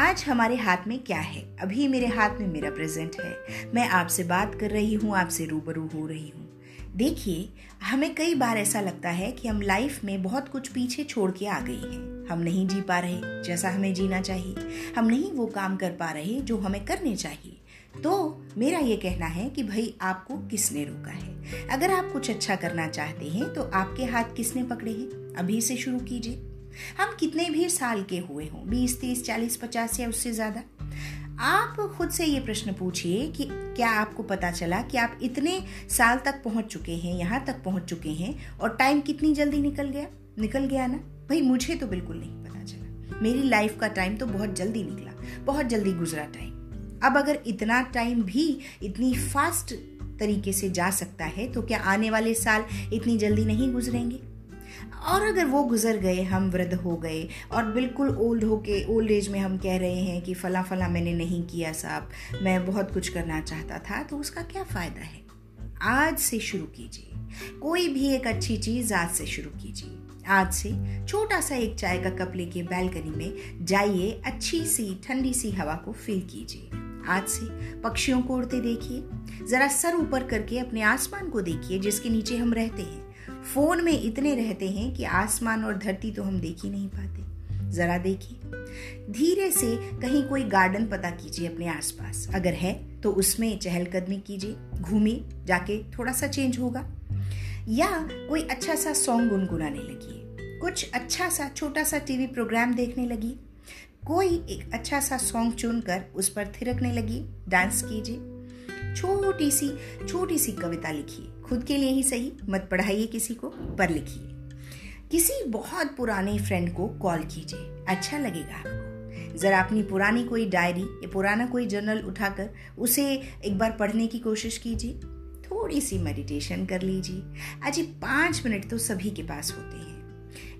आज हमारे हाथ में क्या है? अभी मेरे हाथ में मेरा प्रेजेंट है। मैं आपसे बात कर रही हूँ, आपसे रूबरू हो रही हूँ। देखिए, हमें कई बार ऐसा लगता है कि हम लाइफ में बहुत कुछ पीछे छोड़ के आ गए हैं। हम नहीं जी पा रहे जैसा हमें जीना चाहिए। हम नहीं वो काम कर पा रहे जो हमें करने चाहिए। तो मेरा ये कहना है कि भाई, आपको किसने रोका है? अगर आप कुछ अच्छा करना चाहते हैं तो आपके हाथ किसने पकड़े हैं? अभी से शुरू कीजिए। हम कितने भी साल के हुए हों, बीस, तीस, चालीस, पचास या उससे ज़्यादा, आप खुद से ये प्रश्न पूछिए कि क्या आपको पता चला कि आप इतने साल तक पहुँच चुके हैं, यहाँ तक पहुँच चुके हैं और टाइम कितनी जल्दी निकल गया? निकल गया ना? भाई, मुझे तो बिल्कुल नहीं पता चला। मेरी लाइफ का टाइम तो बहुत जल्दी निकला, बहुत जल्दी गुजरा टाइम। अब अगर इतना टाइम भी इतनी फास्ट तरीके से जा सकता है तो क्या आने वाले साल इतनी जल्दी नहीं गुजरेंगे? और अगर वो गुजर गए, हम वृद्ध हो गए, और बिल्कुल ओल्ड हो के ओल्ड एज में हम कह रहे हैं कि फला फला मैंने नहीं किया साहब, मैं बहुत कुछ करना चाहता था तो उसका क्या फ़ायदा है? आज से शुरू कीजिए। कोई भी एक अच्छी चीज़ आज से शुरू कीजिए। आज से छोटा सा एक चाय का कप लेके बैलकनी में जाइए, अच्छी सी, ठंडी सी हवा को फील कीजिए। आज से पक्षियों को उड़ते देखिए। जरा सर ऊपर करके अपने आसमान को देखिए, जिसके नीचे हम रहते हैं। फ़ोन में इतने रहते हैं कि आसमान और धरती तो हम देख ही नहीं पाते। जरा देखिए। धीरे से कहीं कोई गार्डन पता कीजिए अपने आसपास। अगर है तो उसमें चहलकदमी कीजिए। घूमिए, जाके थोड़ा सा चेंज होगा। या कोई अच्छा सा सॉन्ग गुनगुनाने लगी कुछ अच्छा सा छोटा सा टीवी प्रोग्राम देखने लगी कोई एक अच्छा सा सॉन्ग चुनकर उस पर थिरकने लगी डांस कीजिए। छोटी सी छोटी सी कविता लिखिए। खुद के लिए ही सही, मत पढ़ाइए किसी को, पर लिखिए। किसी बहुत पुराने फ्रेंड को कॉल कीजिए अच्छा लगेगा आपको। ज़रा अपनी पुरानी कोई डायरी या पुराना कोई जर्नल उठाकर उसे एक बार पढ़ने की कोशिश कीजिए। थोड़ी सी मेडिटेशन कर लीजिए। अजी पाँच मिनट तो सभी के पास होते हैं।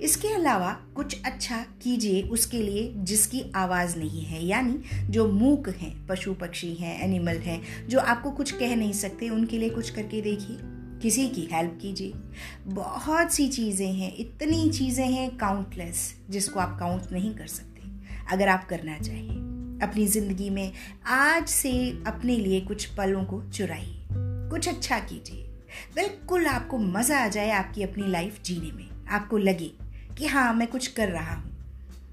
इसके अलावा कुछ अच्छा कीजिए उसके लिए जिसकी आवाज़ नहीं है, यानी जो मूक हैं, पशु पक्षी हैं एनिमल हैं, जो आपको कुछ कह नहीं सकते, उनके लिए कुछ करके देखिए। किसी की हेल्प कीजिए। बहुत सी चीज़ें हैं, इतनी चीज़ें हैं काउंटलेस जिसको आप काउंट नहीं कर सकते, अगर आप करना चाहिए अपनी ज़िंदगी में आज से अपने लिए कुछ पलों को चुराइए। कुछ अच्छा कीजिए। बिल्कुल आपको मज़ा आ जाए आपकी अपनी लाइफ जीने में। आपको लगे कि हाँ मैं कुछ कर रहा हूँ।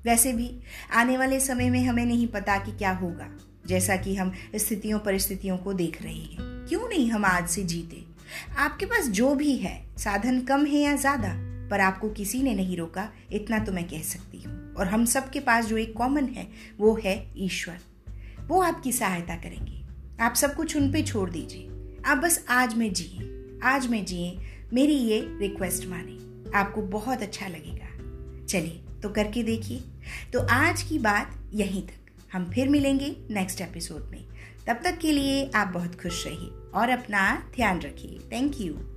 वैसे भी, आने वाले समय में हमें नहीं पता कि क्या होगा, जैसा कि हम स्थितियों, परिस्थितियों को देख रहे हैं। क्यों नहीं हम आज से जीते? आपके पास जो भी है, साधन कम है या ज़्यादा, पर आपको किसी ने नहीं रोका, इतना तो मैं कह सकती हूँ। और हम सबके पास जो एक कॉमन है, वो है ईश्वर। वो आपकी सहायता करेंगे। आप सब कुछ उन पे छोड़ दीजिए। आप बस आज में जिए, आज में जिए। मेरी ये रिक्वेस्ट माने। आपको बहुत अच्छा लगेगा। चलिए तो करके देखिए। तो आज की बात यहीं तक। हम फिर मिलेंगे नेक्स्ट एपिसोड में। तब तक के लिए आप बहुत खुश रहिए और अपना ध्यान रखिए। Thank you